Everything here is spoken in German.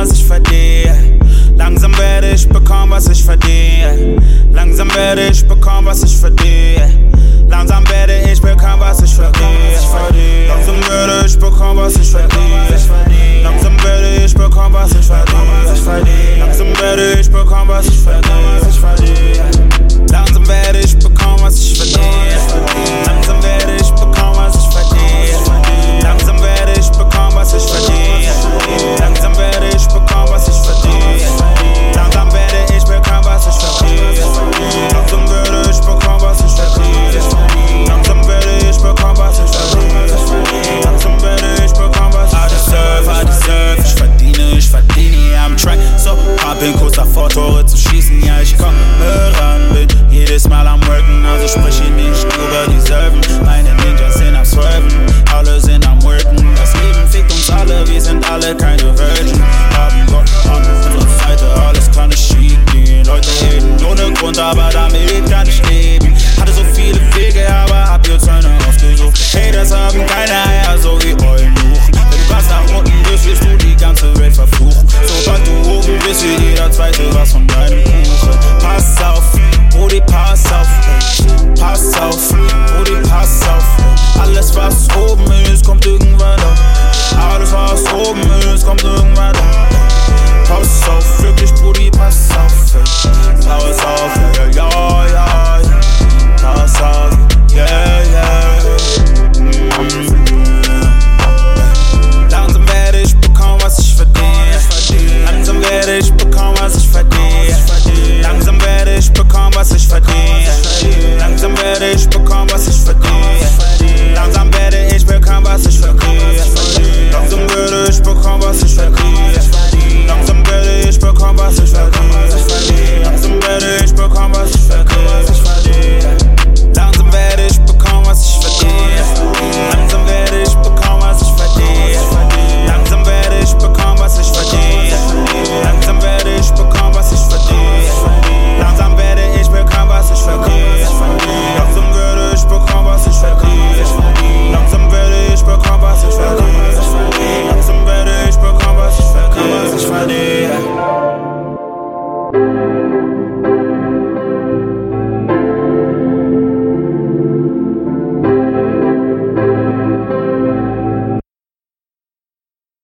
was ich verdiene. Langsam werde ich bekommen, was ich verdiene. Langsam werde ich bekommen, was ich verdiene. Langsam werde ich bekommen. Pass off, booty pass south, eh. pass south.